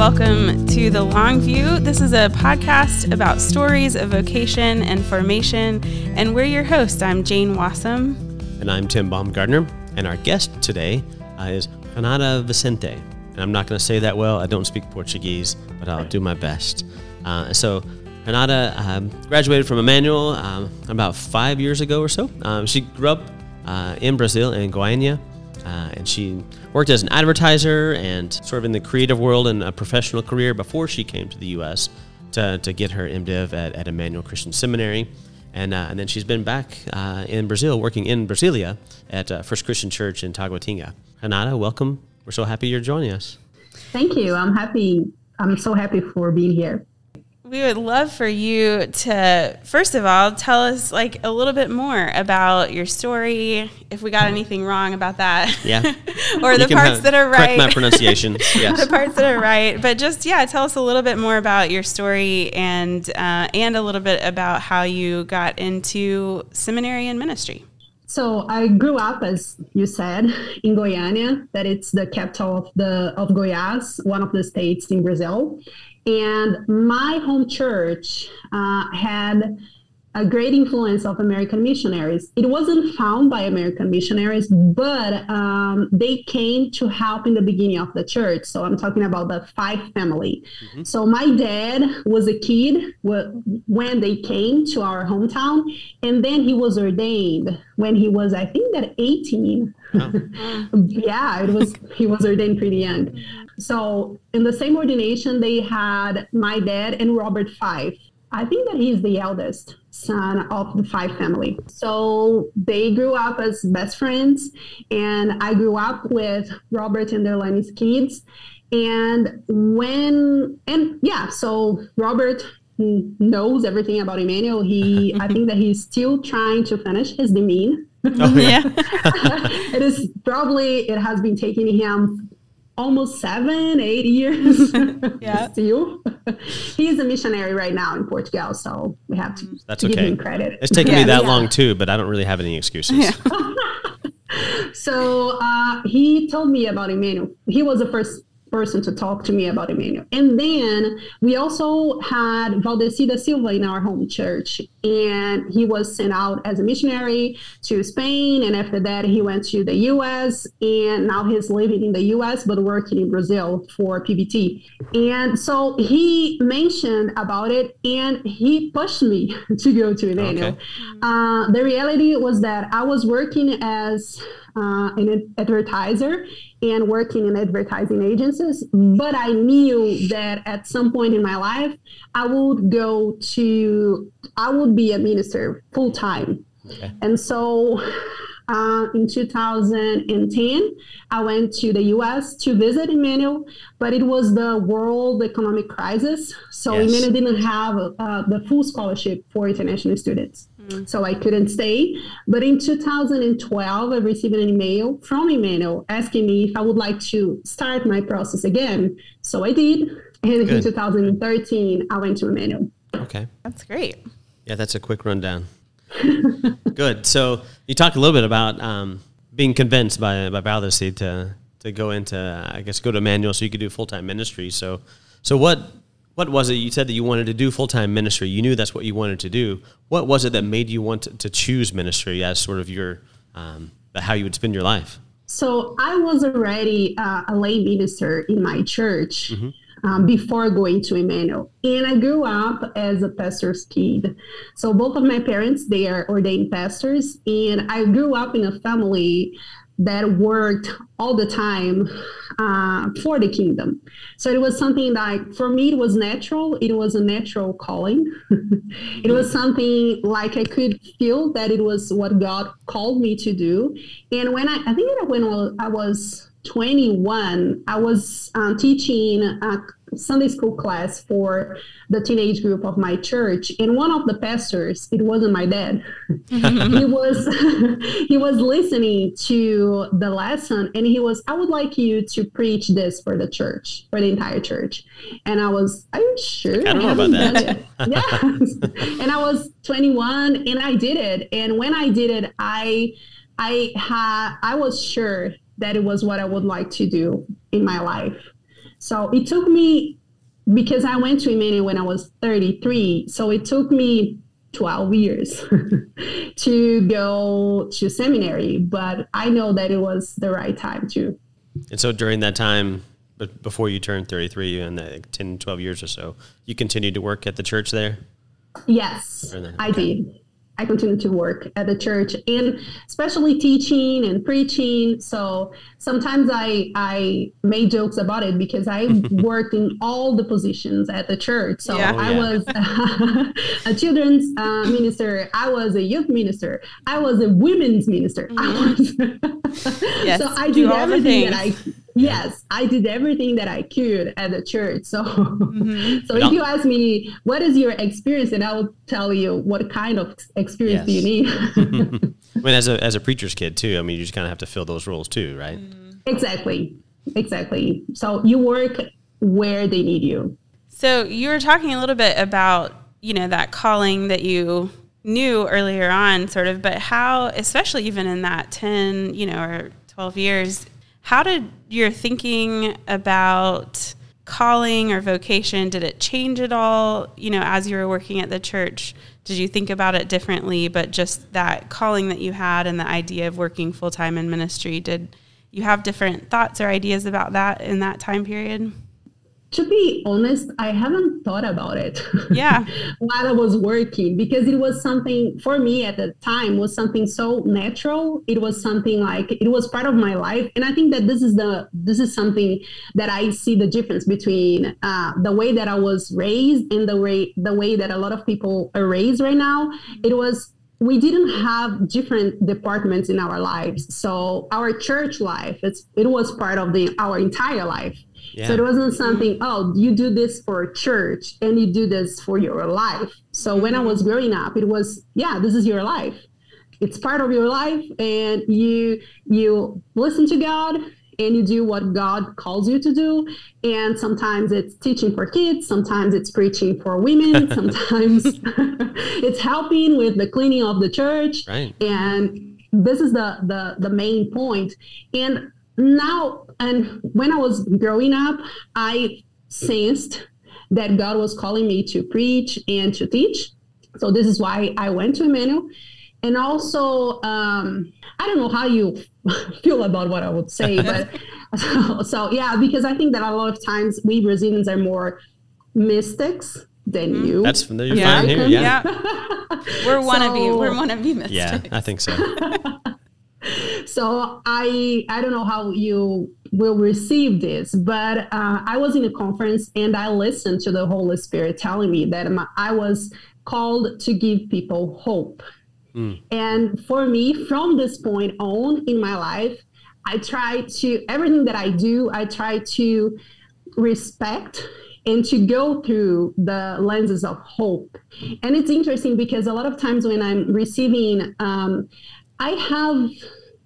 welcome to The Long View. This is a podcast about stories of vocation and formation, and we're your hosts. I'm Jane Wassam. And I'm Tim Baumgardner, and our guest today uh, is Renata Vicente. And I'm not going to say that well, I don't speak Portuguese, but I'll do my best. Uh, so, Renata um, graduated from Emmanuel um, about five years ago or so. Um, she grew up uh, in Brazil, in Goiânia, uh, and she worked as an advertiser and sort of in the creative world and a professional career before she came to the U.S. to, to get her MDiv at, at Emmanuel Christian Seminary. And, uh, and then she's been back uh, in Brazil, working in Brasilia at uh, First Christian Church in Taguatinga. Renata, welcome. We're so happy you're joining us. Thank you. I'm happy. I'm so happy for being here we would love for you to first of all tell us like a little bit more about your story if we got anything wrong about that. Yeah. Or the parts that are right my pronunciation yes. The parts that are right. But just yeah tell us a little bit more about your story and uh, and a little bit about how you got into seminary and ministry. So I grew up, as you said, in Goiânia, that it's the capital of the of Goiás, one of the states in Brazil. And my home church uh, had a great influence of American missionaries. It wasn't found by American missionaries, but um, they came to help in the beginning of the church. So I'm talking about the Fife family. Mm-hmm. So my dad was a kid when they came to our hometown, and then he was ordained when he was, I think, that 18. Oh. yeah, it was. He was ordained pretty young. So in the same ordination, they had my dad and Robert Fife. I think that he's the eldest son of the Fife family. So they grew up as best friends, and I grew up with Robert and their Delaney's kids. And when, and yeah, so Robert knows everything about Emmanuel. He, I think that he's still trying to finish his DMin. Oh, yeah. it is probably, it has been taking him almost seven, eight years. yeah. Still. He's a missionary right now in Portugal, so we have to, That's to okay. give him credit. It's taken yeah, me that yeah. long too, but I don't really have any excuses. Yeah. so uh, he told me about Emmanuel. He was the first person to talk to me about Emmanuel. And then we also had Valdeci da Silva in our home church, and he was sent out as a missionary to Spain. And after that, he went to the US, and now he's living in the US but working in Brazil for PBT. And so he mentioned about it, and he pushed me to go to Emmanuel. Okay. Uh, the reality was that I was working as uh, an advertiser and working in advertising agencies. But I knew that at some point in my life, I would go to, I would be a minister full time. Okay. And so uh, in 2010, I went to the US to visit Emmanuel, but it was the world economic crisis. So yes. Emmanuel didn't have uh, the full scholarship for international students. So I couldn't stay. But in 2012, I received an email from Emmanuel asking me if I would like to start my process again. So I did. And Good. in 2013, I went to Emmanuel. Okay. That's great. Yeah, that's a quick rundown. Good. So you talked a little bit about um, being convinced by by Valdeci to to go into I guess go to Emmanuel so you could do full time ministry. So so what what was it? You said that you wanted to do full time ministry. You knew that's what you wanted to do. What was it that made you want to, to choose ministry as sort of your um, how you would spend your life? So I was already uh, a lay minister in my church. Mm-hmm. Um, before going to Emmanuel. And I grew up as a pastor's kid. So both of my parents, they are ordained pastors. And I grew up in a family that worked all the time uh, for the kingdom. So it was something like, for me, it was natural. It was a natural calling. it was something like I could feel that it was what God called me to do. And when I, I think that when I was 21, I was um, teaching a Sunday school class for the teenage group of my church, and one of the pastors, it wasn't my dad, he was he was listening to the lesson, and he was, I would like you to preach this for the church, for the entire church, and I was, are you sure? I don't know about that. yeah, and I was 21, and I did it, and when I did it, I I had I was sure that it was what I would like to do in my life. So it took me because I went to Emmanuel when I was 33. So it took me 12 years to go to seminary, but I know that it was the right time too. And so during that time, but before you turned 33 and the 10, 12 years or so, you continued to work at the church there? Yes, I did. I continued to work at the church and especially teaching and preaching. So sometimes I I made jokes about it because I worked in all the positions at the church. So yeah. I was a children's uh, minister. I was a youth minister. I was a women's minister. Mm-hmm. I was yes, so I did everything that I yes i did everything that i could at the church so mm-hmm. so if you ask me what is your experience and i will tell you what kind of experience yes. do you need i mean as a as a preacher's kid too i mean you just kind of have to fill those roles too right mm-hmm. exactly exactly so you work where they need you so you were talking a little bit about you know that calling that you knew earlier on sort of but how especially even in that 10 you know or 12 years how did your thinking about calling or vocation did it change at all, you know, as you were working at the church? Did you think about it differently, but just that calling that you had and the idea of working full-time in ministry, did you have different thoughts or ideas about that in that time period? To be honest, I haven't thought about it. Yeah. while I was working because it was something for me at the time was something so natural. It was something like it was part of my life, and I think that this is the this is something that I see the difference between uh, the way that I was raised and the way the way that a lot of people are raised right now. It was we didn't have different departments in our lives so our church life it's, it was part of the our entire life yeah. So it wasn't something, oh, you do this for church and you do this for your life. So when I was mm-hmm. growing up, it was, yeah, this is your life. It's part of your life and you you listen to God and you do what God calls you to do. And sometimes it's teaching for kids, sometimes it's preaching for women, sometimes it's helping with the cleaning of the church. Right. And this is the the the main point. And now and when I was growing up, I sensed that God was calling me to preach and to teach. So this is why I went to Emmanuel. And also, um, I don't know how you feel about what I would say, but so, so, yeah, because I think that a lot of times we Brazilians are more mystics than mm-hmm. you. That's you're yeah. fine here. Yeah, yeah. we're one so, of you. We're one of you mystics. Yeah, I think so. so I I don't know how you will receive this, but uh, I was in a conference and I listened to the Holy Spirit telling me that my, I was called to give people hope. Mm. And for me, from this point on in my life, I try to everything that I do, I try to respect and to go through the lenses of hope. And it's interesting because a lot of times when I'm receiving, um, I have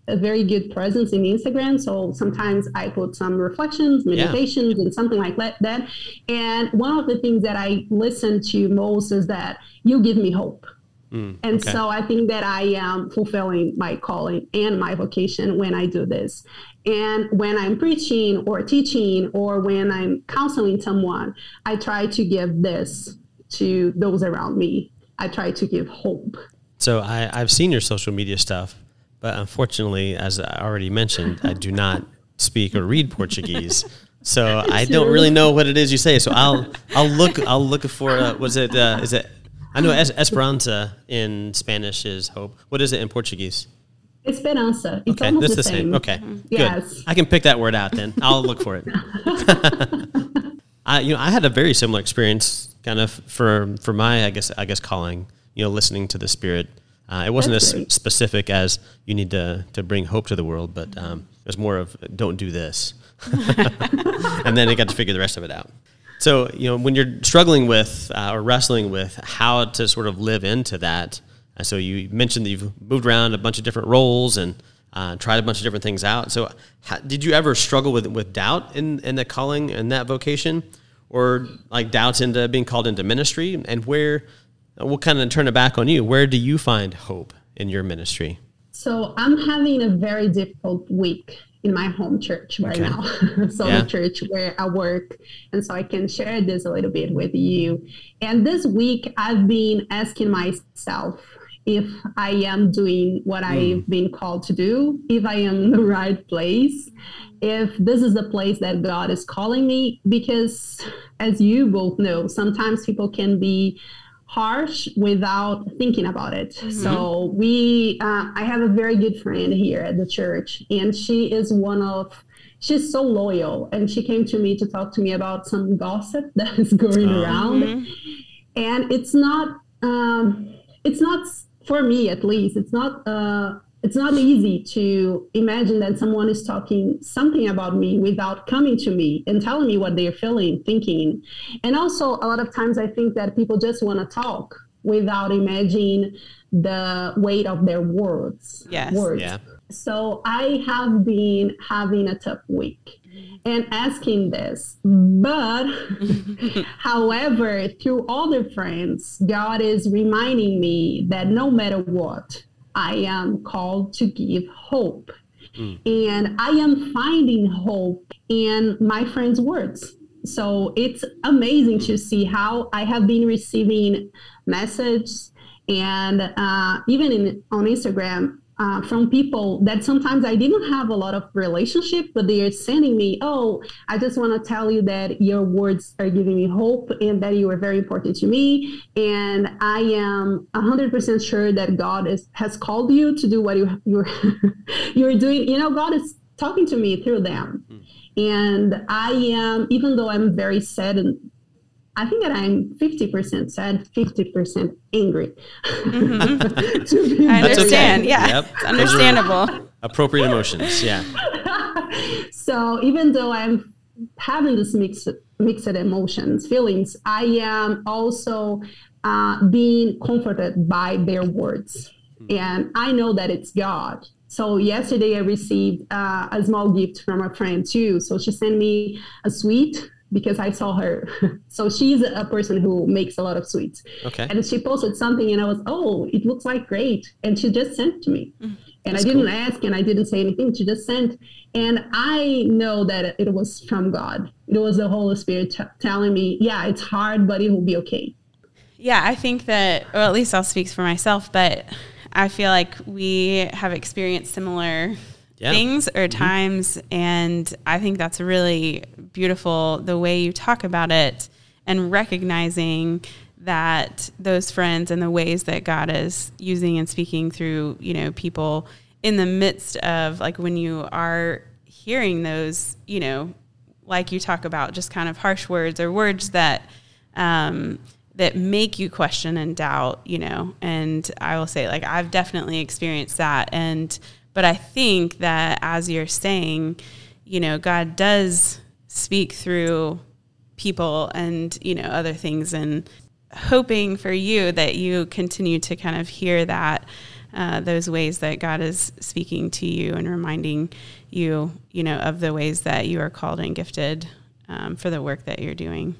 a very good presence in Instagram. So sometimes I put some reflections, meditations, yeah. and something like that. And one of the things that I listen to most is that you give me hope. Mm, and okay. so I think that I am fulfilling my calling and my vocation when I do this. And when I'm preaching or teaching or when I'm counseling someone, I try to give this to those around me. I try to give hope. So I, I've seen your social media stuff but unfortunately, as I already mentioned, I do not speak or read Portuguese. So I don't really know what it is you say. So I'll I'll look I'll look for uh, was it uh, is it I know es- Esperanza in Spanish is hope. What is it in Portuguese? Esperanza. It's okay, that's the, the same. same. Okay, yes. Good. I can pick that word out then. I'll look for it. I you know I had a very similar experience, kind of for for my I guess I guess calling. You know, listening to the Spirit uh, it wasn't That's as great. specific as you need to, to bring hope to the world, but um, it was more of don't do this. and then I got to figure the rest of it out. So, you know, when you're struggling with uh, or wrestling with how to sort of live into that, uh, so you mentioned that you've moved around a bunch of different roles and uh, tried a bunch of different things out. So, how, did you ever struggle with with doubt in in the calling and that vocation, or like doubts into being called into ministry? And where we'll kind of turn it back on you. Where do you find hope in your ministry? So I'm having a very difficult week in my home church right now. so Yeah. the church where I work. And so I can share this a little bit with you. And this week I've been asking myself if I am doing what hmm. I've been called to do, if I am in the right place, if this is the place that God is calling me, because as you both know, sometimes people can be harsh without thinking about it. So we, uh, I have a very good friend here at the church, and she is one of. She's so loyal, and she came to me to talk to me about some gossip that is going Oh. around, and it's not. Um, it's not for me, at least. It's not. Uh, it's not easy to imagine that someone is talking something about me without coming to me and telling me what they're feeling, thinking. And also, a lot of times, I think that people just want to talk without imagining the weight of their words. Yes. Words. Yeah. So I have been having a tough week and asking this. But however, through other friends, God is reminding me that no matter what, I am called to give hope. And I am finding hope in my friends' words. So it's amazing to see how I have been receiving messages and uh, even in on Instagram uh, from people that sometimes I didn't have a lot of relationship, but they are sending me, "Oh, I just want to tell you that your words are giving me hope and that you are very important to me, and I am hundred percent sure that God is has called you to do what you you're you're doing. You know, God is talking to me through them." And I am, even though I'm very sad and I think that I'm 50% sad, 50% angry. To be I understand. okay. Yeah. Yep. It's understandable. Appropriate emotions. Yeah. so even though I'm having this mixed mixed emotions, feelings, I am also uh, being comforted by their words, and I know that it's God. So yesterday I received uh, a small gift from a friend too. So she sent me a sweet because I saw her. so she's a person who makes a lot of sweets. Okay. And she posted something, and I was, oh, it looks like great. And she just sent to me. Mm. And That's I didn't cool. ask and I didn't say anything. She just sent. And I know that it was from God. It was the Holy Spirit t- telling me, yeah, it's hard, but it will be okay. Yeah, I think that, or at least I'll speak for myself, but I feel like we have experienced similar Yeah. things or times. And I think that's really beautiful the way you talk about it and recognizing that those friends and the ways that God is using and speaking through, you know, people in the midst of like when you are hearing those, you know, like you talk about just kind of harsh words or words that um, that make you question and doubt, you know. And I will say, like, I've definitely experienced that. And but I think that as you're saying, you know, God does speak through people and you know other things, and hoping for you that you continue to kind of hear that. Uh, those ways that God is speaking to you and reminding you, you know, of the ways that you are called and gifted um, for the work that you're doing.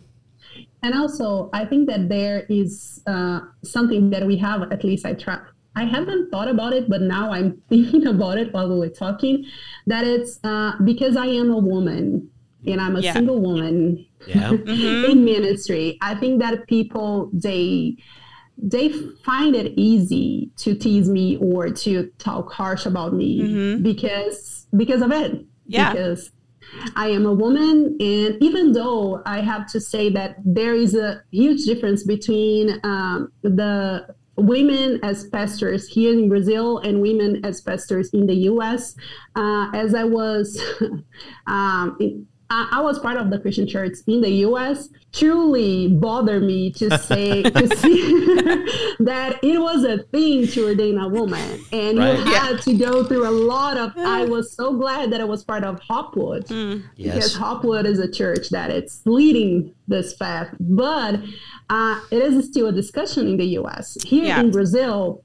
And also, I think that there is uh, something that we have, at least I try. I haven't thought about it, but now I'm thinking about it while we were talking. That it's uh, because I am a woman and I'm a Yeah. single woman Yeah. in ministry. I think that people they they find it easy to tease me or to talk harsh about me because because of it. Yeah. Because I am a woman, and even though I have to say that there is a huge difference between um, the women as pastors here in Brazil and women as pastors in the U.S. Uh, as I was, um, I I was part of the Christian church in the U.S. Truly bothered me to say to see that it was a thing to ordain a woman, and Right. you had to go through a lot of. I was so glad that I was part of Hopwood Yes. because Hopwood is a church that it's leading this path, but uh, it is still a discussion in the U.S. Here Yeah. in Brazil,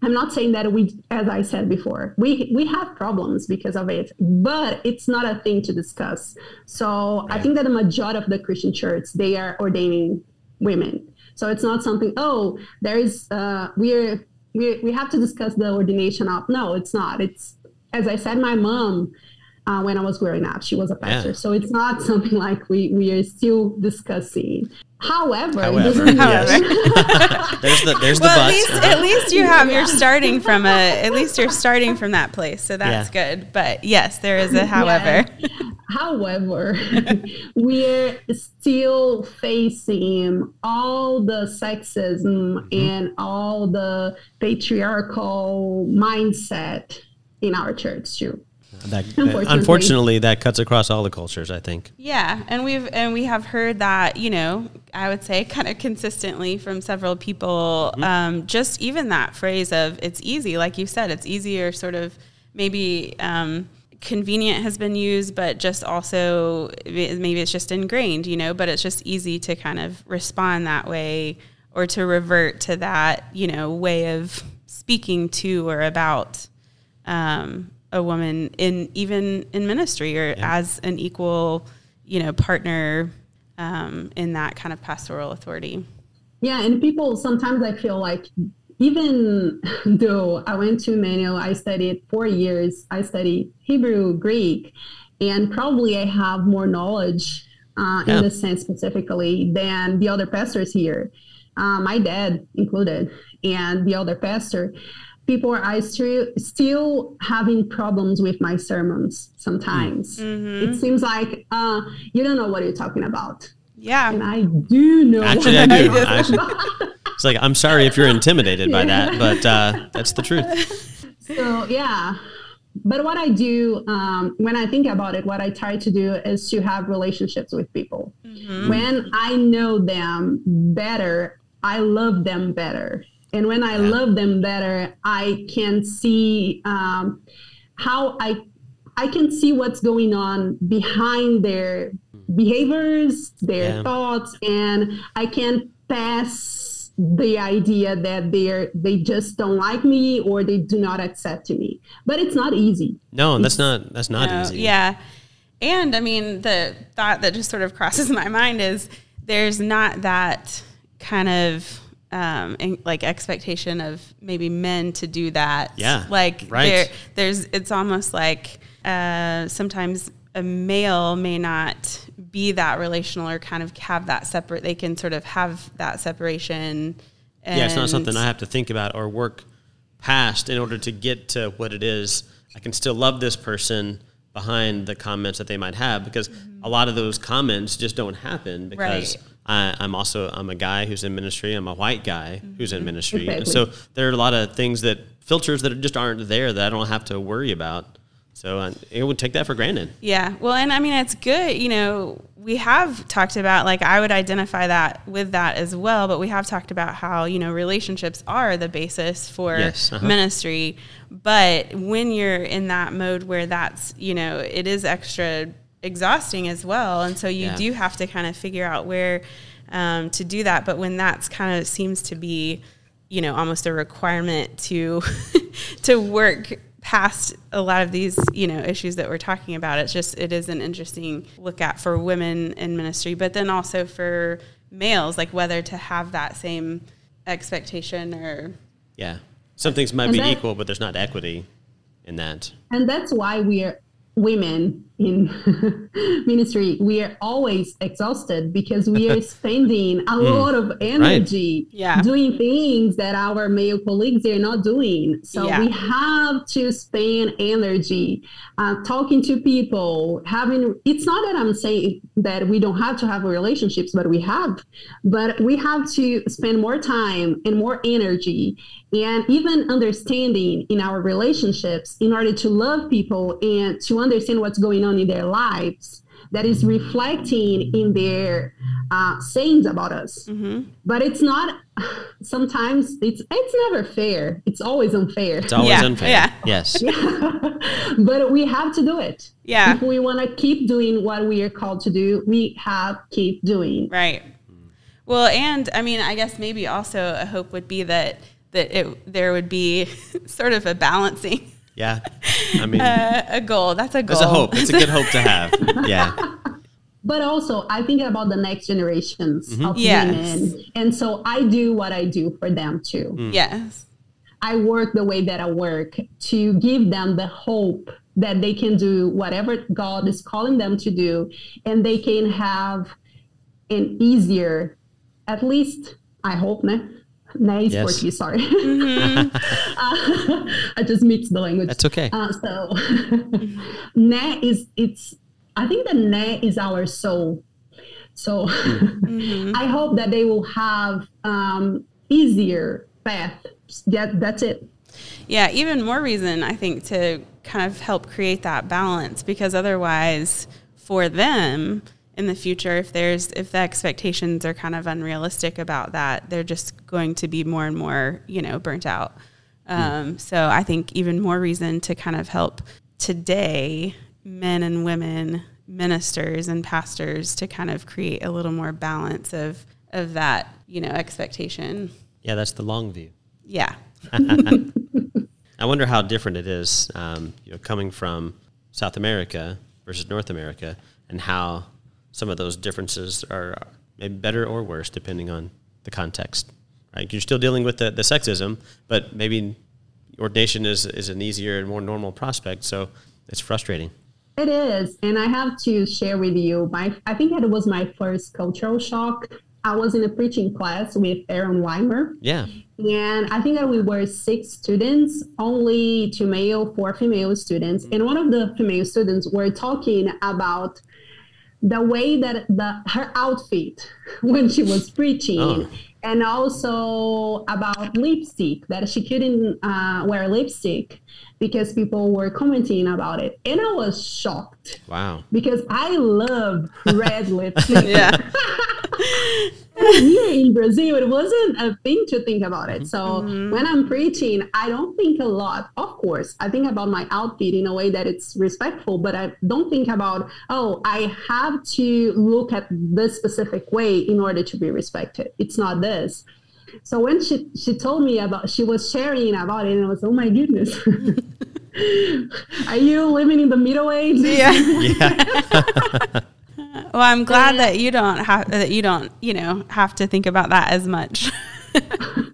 I'm not saying that we, as I said before, we we have problems because of it, but it's not a thing to discuss. So I think that the majority of the Christian church they are ordaining women. So it's not something. Oh, there is uh, we're we we have to discuss the ordination of. No, it's not. It's as I said, my mom uh, when I was growing up. She was a pastor, Yeah. so it's not something like we we are still discussing. However, However, yes. there's the there's the Well, at but. least at least you have you're starting from a at least you're starting from that place, so that's Yeah. good. But yes, there is a however. Yeah. However, we're still facing all the sexism mm-hmm. and all the patriarchal mindset in our church too. That, Unfortunately. unfortunately, that cuts across all the cultures. I think. Yeah, and we've and we have heard that you know I would say kind of consistently from several people. Um, just even that phrase of "it's easy," like you said, it's easier. Sort of maybe um, convenient has been used, but just also maybe it's just ingrained, you know. But it's just easy to kind of respond that way or to revert to that you know way of speaking to or about um, a woman in even in ministry or as an equal, you know, partner um, in that kind of pastoral authority. Yeah, and people sometimes I feel like even though I went to Manuel, I studied four years. I studied Hebrew, Greek, and probably I have more knowledge uh, Yeah. in this sense specifically than the other pastors here. Uh, my dad included, and the other pastor. People are still still having problems with my sermons sometimes. It seems like uh, you don't know what you're talking about, and Yeah, I do know. Actually, I what do. I'm I actually- It's like I'm sorry if you're intimidated by that, but uh, that's the truth. So yeah, but what I do um, when I think about it, what I try to do is to have relationships with people. When I know them better, I love them better, and when I love them better, I can see um, how I I can see what's going on behind their behaviors, their Yeah. thoughts, and I can pass the idea that they're they just don't like me or they do not accept me. But it's not easy. No, that's not that's not No, easy. yeah. And I mean, the thought that just sort of crosses my mind is there's not that kind of um, in- like expectation of maybe men to do that. Yeah, like right. there, there's it's almost like uh, sometimes a male may not be that relational or kind of have that separate. They can sort of have that separation. And Yeah, it's not something I have to think about or work past in order to get to what it is. I can still love this person behind the comments that they might have because a lot of those comments just don't happen because Right. I, I'm also I'm a guy who's in ministry. I'm a white guy who's in ministry, and so there are a lot of things that filters that just aren't there that I don't have to worry about. So I, it would take that for granted. Yeah. Well, and I mean, it's good. You know, we have talked about, like, I would identify that with that as well, but we have talked about how, you know, relationships are the basis for Yes, uh-huh. ministry. But when you're in that mode where that's, you know, it is extra exhausting as well. And so you Yeah. do have to kind of figure out where um, to do that. But when that's kind of seems to be, you know, almost a requirement to to work past a lot of these, you know, issues that we're talking about. It's just it is an interesting look at for women in ministry, but then also for males, like whether to have that same expectation or Yeah, some things might And be that- equal, but there's not equity in that. And that's why we are women in ministry. We are always exhausted because we are spending a lot of energy Yeah. doing things that our male colleagues are not doing. So Yeah. we have to spend energy uh, talking to people, having. It's not that I'm saying that we don't have to have relationships, but we have. But we have to spend more time and more energy and even understanding in our relationships in order to love people and to understand what's going on in their lives that is reflecting in their uh, sayings about us but it's not sometimes it's it's never fair it's always unfair It's always Yeah, unfair. yeah. Yes. but we have to do it Yeah. if we want to keep doing what we are called to do we have keep doing right. Well, and I mean, I guess maybe also a hope would be that that it there would be sort of a balancing Yeah. I mean, uh, a goal. That's a goal. there's a hope. It's a good hope to have. Yeah. but also i think about the next generations Mm-hmm. of Yes. women and so i do what i do for them too Mm. Yes. I work the way that I work to give them the hope that they can do whatever God is calling them to do, and they can have an easier, at least I hope, ne? Ne is Yes. Portuguese, sorry. uh, I just mixed the language. That's okay. Uh, so, ne is it's. I think the ne is our soul. So, I hope that they will have um, easier path. That that's it. Yeah, even more reason I think to kind of help create that balance because otherwise for them in the future if there's if the expectations are kind of unrealistic about that, they're just going to be more and more, you know, burnt out. Um, so I think even more reason to kind of help today men and women ministers and pastors to kind of create a little more balance of of that, you know, expectation. Yeah, that's the long view. Yeah. I wonder how different it is, um, you know, coming from South America versus North America, and how some of those differences are maybe better or worse depending on the context. Right? You're still dealing with the, the sexism, but maybe ordination is is an easier and more normal prospect. So it's frustrating. It is, and I have to share with you. My, I think it was my first cultural shock. I was in a preaching class with Aaron Weimer, Yeah. and I think that we were six students, only two male, four female students, and one of the female students were talking about the way that the her outfit when she was preaching. Oh. And also about lipstick, that she couldn't uh, wear lipstick because people were commenting about it. And I was shocked Wow. because I love red lipstick. Yeah. Here in Brazil, it wasn't a thing to think about it. So mm-hmm. when I'm preaching, I don't think a lot. Of course, I think about my outfit in a way that it's respectful, but I don't think about, oh, I have to look at this specific way in order to be respected. It's not this. So when she, she told me about, she was sharing about it, and I was, oh my goodness. Are you living in the Middle Ages? Yeah. Yeah. Well, I'm glad that you don't have that you don't, you know, have to think about that as much.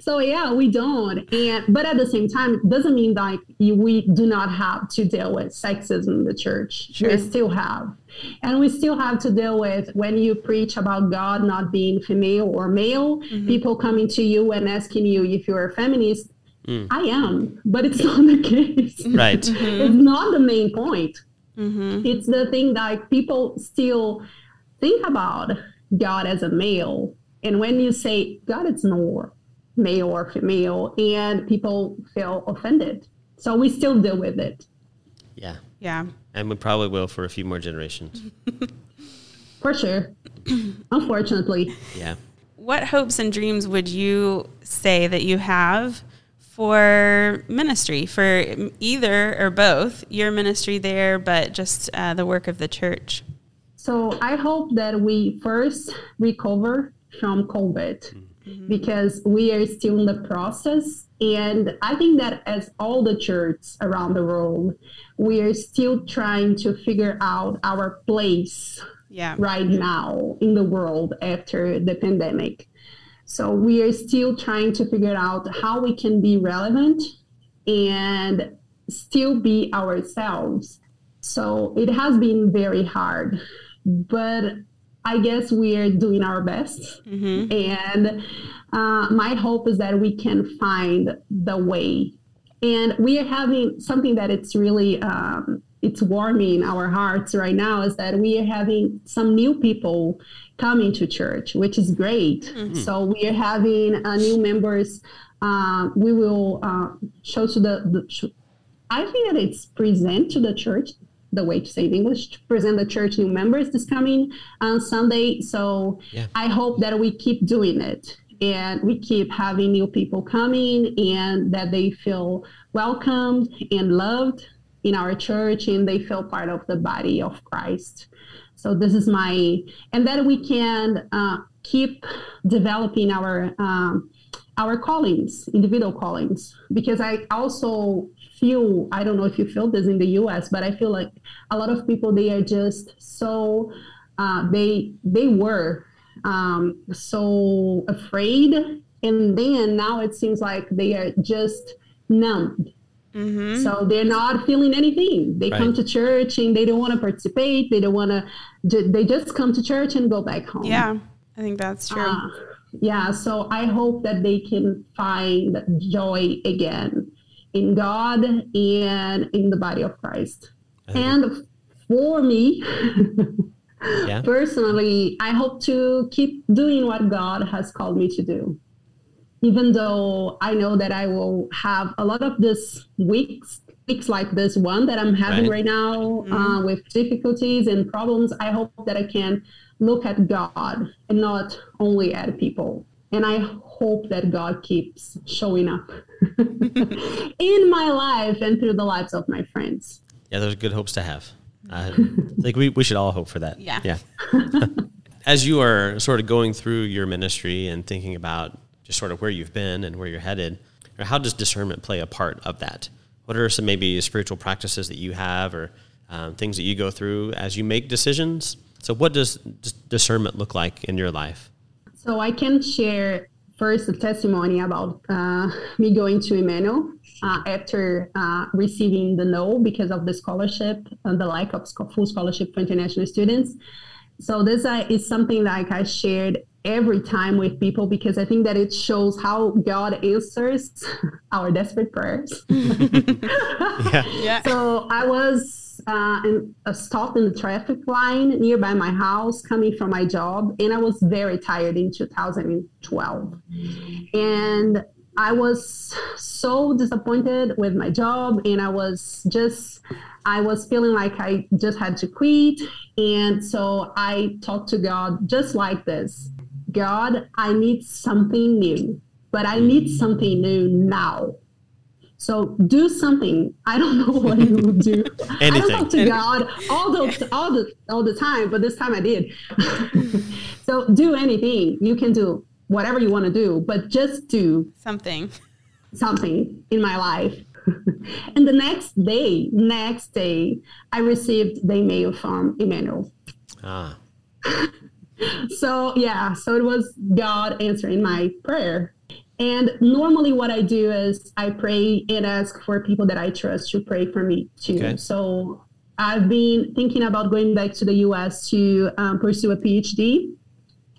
So yeah, we don't, and but at the same time, it doesn't mean like you- we do not have to deal with sexism in the church. Sure. We still have, and we still have to deal with when you preach about God not being female or male. Mm-hmm. People coming to you and asking you if you're a feminist. Mm. I am, but it's not the case. right. Mm-hmm. It's not the main point. Mm-hmm. It's the thing that people still think about God as a male. And when you say God is no male or female, and people feel offended. So we still deal with it. Yeah. yeah. And we probably will for a few more generations. For sure. Unfortunately. Yeah. What hopes and dreams would you say that you have for ministry, for either or both your ministry there, but just uh, the work of the church? So I hope that we first recover from COVID because we are still in the process. And I think that as all the churches around the world, we are still trying to figure out our place Yeah. right now in the world after the pandemic. So we are still trying to figure out how we can be relevant and still be ourselves. So it has been very hard, but I guess we are doing our best. And uh, my hope is that we can find the way. And we are having something that it's really um, it's warming our hearts right now is that we are having some new people coming to church, which is great. So we are having uh, new members. Uh, we will uh, show to the, the sh- I think that it's present to the church, the way to say in English, to present the church new members this coming on Sunday. So Yeah. I hope that we keep doing it and we keep having new people coming and that they feel welcomed and loved in our church and they feel part of the body of Christ. So this is my, and that we can uh, keep developing our um, our callings, individual callings, because I also feel I don't know if you feel this in the U.S., but I feel like a lot of people they are just so uh, they they were um, so afraid, and then now it seems like they are just numbed Mm-hmm. So they're not feeling anything. They right. come to church and they don't want to participate. They don't want to. They just come to church and go back home. Yeah, I think that's true. Uh, yeah, so I hope that they can find joy again in God and in the body of Christ. And for me, yeah. personally, I hope to keep doing what God has called me to do even though I know that I will have a lot of this weeks weeks like this one that I'm having right, right now mm-hmm. uh, with difficulties and problems, I hope that I can look at God and not only at people. And I hope that God keeps showing up in my life and through the lives of my friends. Yeah, those are good hopes to have. Uh, like we, we should all hope for that. Yeah. Yeah. As you are sort of going through your ministry and thinking about just sort of where you've been and where you're headed. Or how does discernment play a part of that? What are some maybe spiritual practices that you have or um, things that you go through as you make decisions? So, what does discernment look like in your life? So, I can share first a testimony about uh, me going to Emmanuel uh, after uh, receiving the no because of the scholarship and the lack of full scholarship for international students. So this uh, is something like I shared every time with people because I think that it shows how God answers our desperate prayers. yeah. yeah. So I was uh, in, uh, stopped in the traffic line nearby my house coming from my job, and I was very tired in 2012. And I was so disappointed with my job, and I was just, I was feeling like I just had to quit. And so I talked to God just like this God, I need something new, but I need something new now. So do something. I don't know what you will do. I don't talk to God all the all the all the time, but this time I did. so do anything you can do, whatever you want to do, but just do something. Something in my life. and the next day, next day, I received the email from Emmanuel. Ah so yeah, so it was God answering my prayer. And normally, what I do is I pray and ask for people that I trust to pray for me too. Okay. So I've been thinking about going back to the US to um, pursue a PhD.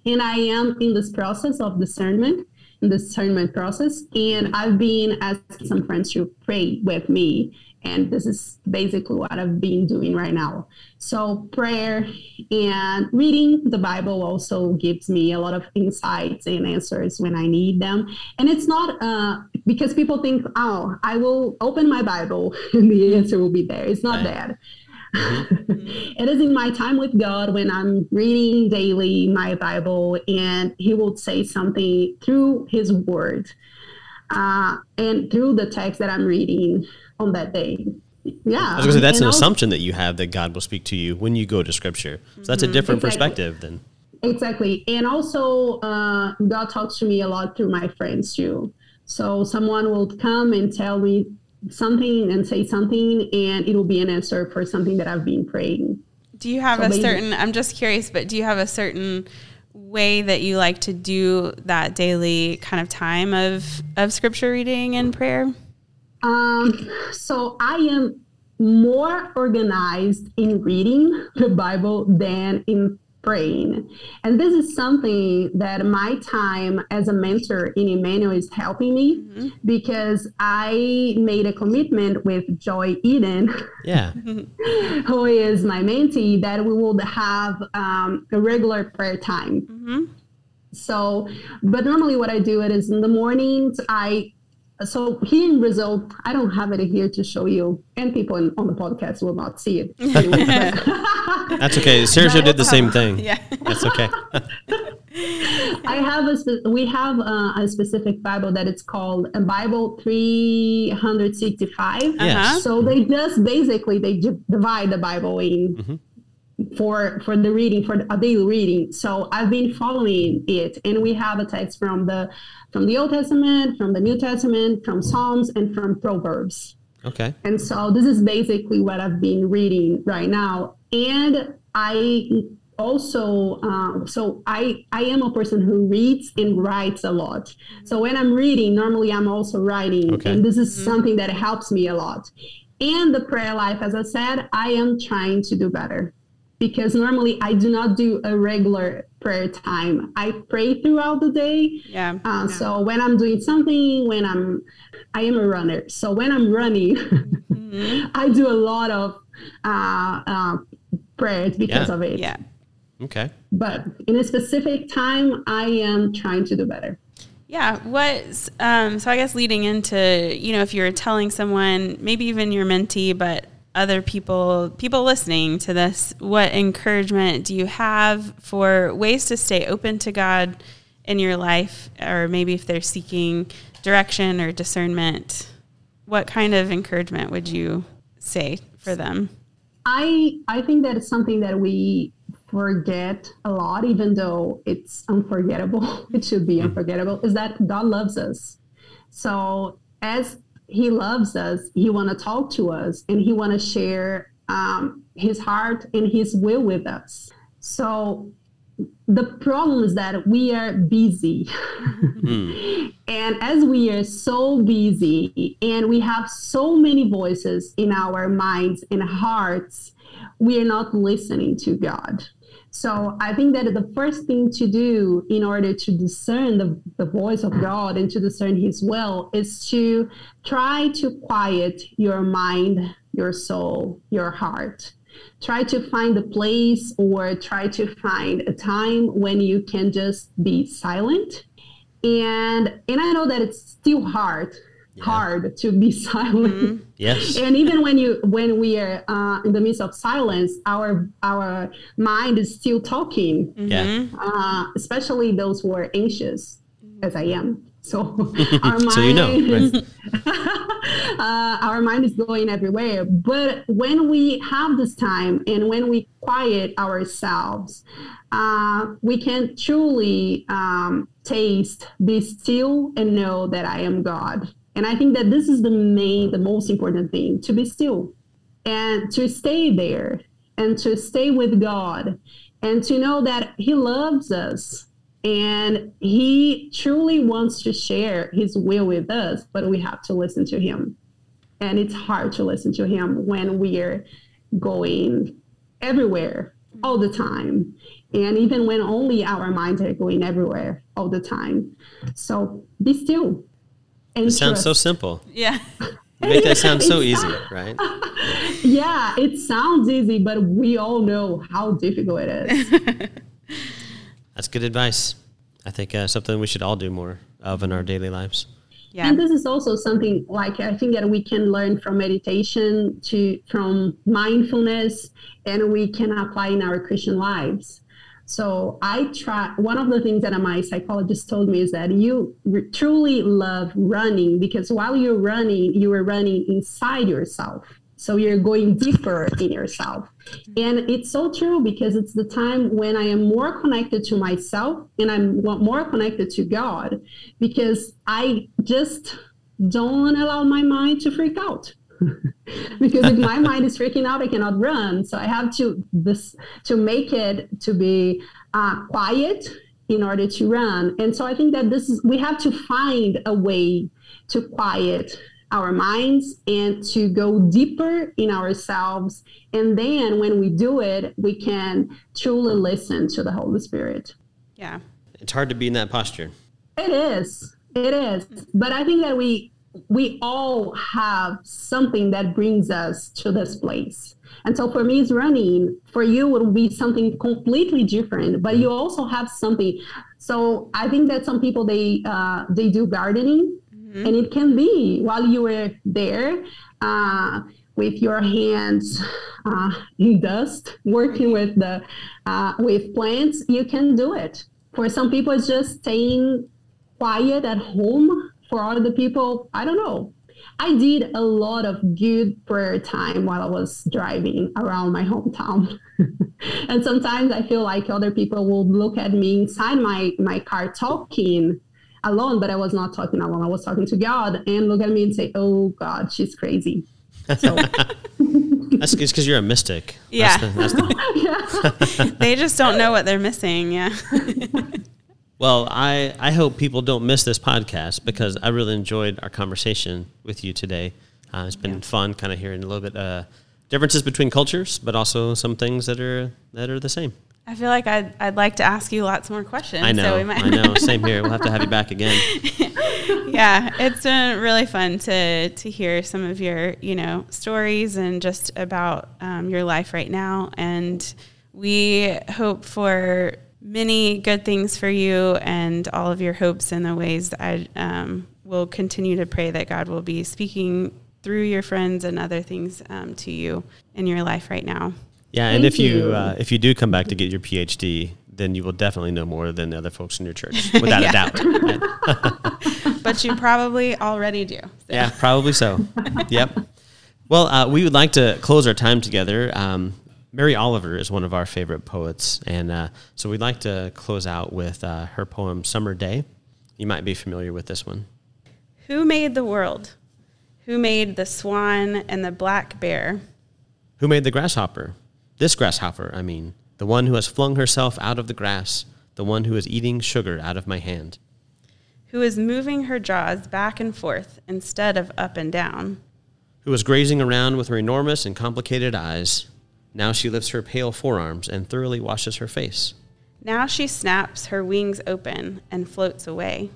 And I am in this process of discernment, in the discernment process. And I've been asking some friends to pray with me and this is basically what I've been doing right now. So, prayer and reading the Bible also gives me a lot of insights and answers when I need them. And it's not uh, because people think, oh, I will open my Bible and the answer will be there. It's not right. that. Mm-hmm. it is in my time with God when I'm reading daily my Bible and He will say something through His Word uh, and through the text that I'm reading on that day. Yeah. I was going to say that's and an assumption that you have that God will speak to you when you go to Scripture. So that's mm-hmm. a different exactly. perspective than. Exactly, and also uh, God talks to me a lot through my friends too. So someone will come and tell me something and say something, and it will be an answer for something that I've been praying. Do you have so a maybe, certain? I'm just curious, but do you have a certain way that you like to do that daily kind of time of of scripture reading and prayer? Um, so I am more organized in reading the Bible than in praying. And this is something that my time as a mentor in Emmanuel is helping me mm-hmm. because I made a commitment with Joy Eden, yeah. who is my mentee, that we will have um, a regular prayer time. Mm-hmm. So, but normally what I do it is in the mornings, I so here in Brazil, I don't have it here to show you, and people in, on the podcast will not see it. That's okay. Sergio did the same thing. Yeah, that's okay. I have a we have a, a, specific Bible that it's called a Bible 365. Yes. Uh-huh. So they just basically they divide the Bible in. Mm-hmm for for the reading for a daily reading. So i've been following it and we have a text from the from the old testament from the new testament from psalms and from proverbs. Okay. And so this is basically what i've been reading right now. And i also uh, so i i am a person who reads and writes a lot. So when i'm reading normally i'm also writing Okay. and this is something that helps me a lot. And the prayer life as i said i am trying to do better because normally i do not do a regular prayer time i pray throughout the day Yeah. uh, so when i'm doing something when i'm i am a runner so when i'm running i do a lot of uh, uh, prayers because Yeah. of it Yeah. Okay. but in a specific time i am trying to do better Yeah. What? Um, so I guess leading into you know if you're telling someone, maybe even your mentee, but other people, people listening to this, what encouragement do you have for ways to stay open to God in your life, or maybe if they're seeking direction or discernment, what kind of encouragement would you say for them? I I think that it's something that we forget a lot, even though it's unforgettable. It should be hmm. unforgettable. Is that God loves us. So as He loves us, He want to talk to us, and He want to share um, His heart and His will with us. So the problem is that we are busy. and as we are so busy and we have so many voices in our minds and hearts, we are not listening to God. So I think that the first thing to do in order to discern the, the voice of God and to discern his will is to try to quiet your mind, your soul, your heart. Try to find a place or try to find a time when you can just be silent. And and i know that it's still hard hard to be silent Yes. and even when you when we are uh, in the midst of silence our our mind is still talking Yeah. uh, especially those who are anxious as i am so our mind So you know, right? uh, our mind is going everywhere. But when we have this time and when we quiet ourselves, uh, we can truly um, taste, be still, and know that I am God. And I think that this is the main, the most important thing to be still and to stay there and to stay with God and to know that He loves us and He truly wants to share His will with us, but we have to listen to Him. And it's hard to listen to Him when we're going everywhere all the time. And even when only our minds are going everywhere all the time. So be still. And It sounds so simple. Yeah. Make that sound so easy, right? Yeah, it sounds easy, but we all know how difficult it is. That's good advice. I think uh, something we should all do more of in our daily lives. Yeah. And this is also something like I think that we can learn from meditation to from mindfulness and we can apply in our Christian lives. So I try one of the things that my psychologist told me is that you truly love running because while you're running, you are running inside yourself. So you're going deeper in yourself. And it's so true because it's the time when I am more connected to myself and I'm more connected to God because I just don't allow my mind to freak out. because if my mind is freaking out, I cannot run. So I have to this to make it to be uh, quiet in order to run. And so I think that this is we have to find a way to quiet our minds and to go deeper in ourselves. And then when we do it, we can truly listen to the Holy Spirit. Yeah. It's hard to be in that posture. It is. It is. But I think that we we all have something that brings us to this place. And so for me, it's running. For you, it will be something completely different. But you also have something. So I think that some people they uh, they do gardening, and it can be while you were there. Uh, with your hands uh, in dust, working with the uh, with plants, you can do it. For some people, it's just staying quiet at home. For other people, I don't know. I did a lot of good prayer time while I was driving around my hometown. and sometimes I feel like other people will look at me inside my, my car talking alone, but I was not talking alone. I was talking to God and look at me and say, Oh God, she's crazy. So That's because you're a mystic. Yeah. That's the, that's the, they just don't know what they're missing. Yeah. Well, I, I hope people don't miss this podcast because I really enjoyed our conversation with you today. Uh, it's been fun kind of hearing a little bit uh, differences between cultures, but also some things that are that are the same. I feel like I'd, I'd like to ask you lots more questions. I know. So we might I know. Same here. We'll have to have you back again. yeah, it's been really fun to to hear some of your you know stories and just about um, your life right now. And we hope for many good things for you and all of your hopes and the ways I um, will continue to pray that God will be speaking through your friends and other things um, to you in your life right now. Yeah, and if you, you. uh, if you do come back to get your PhD, then you will definitely know more than the other folks in your church, without a doubt. But you probably already do. So. Yeah, probably so. yep. Well, uh, we would like to close our time together. Um, Mary Oliver is one of our favorite poets, and uh, so we'd like to close out with uh, her poem "Summer Day." You might be familiar with this one. Who made the world? Who made the swan and the black bear? Who made the grasshopper? This grasshopper, I mean, the one who has flung herself out of the grass, the one who is eating sugar out of my hand. Who is moving her jaws back and forth instead of up and down? Who is grazing around with her enormous and complicated eyes. Now she lifts her pale forearms and thoroughly washes her face. Now she snaps her wings open and floats away.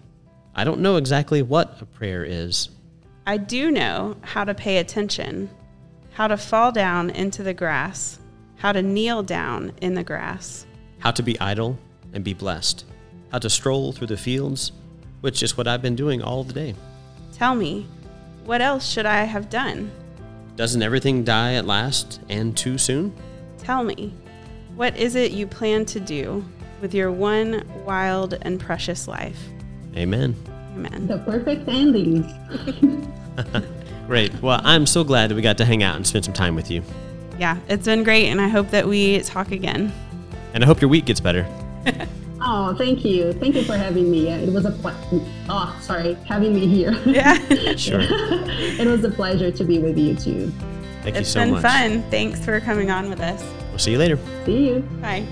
I don't know exactly what a prayer is. I do know how to pay attention, how to fall down into the grass, how to kneel down in the grass. how to be idle and be blessed, how to stroll through the fields, which is what I've been doing all the day. Tell me, what else should I have done? Doesn't everything die at last and too soon? Tell me, what is it you plan to do with your one wild and precious life? Amen. Amen. The perfect ending. Great. Well, I'm so glad that we got to hang out and spend some time with you. Yeah, it's been great, and I hope that we talk again. And I hope your week gets better. Oh, thank you. Thank you for having me. It was a ple- oh, sorry, having me here. Yeah, Sure. it was a pleasure to be with you too. Thank you it's so been much. fun. Thanks for coming on with us. We'll see you later. See you. Bye.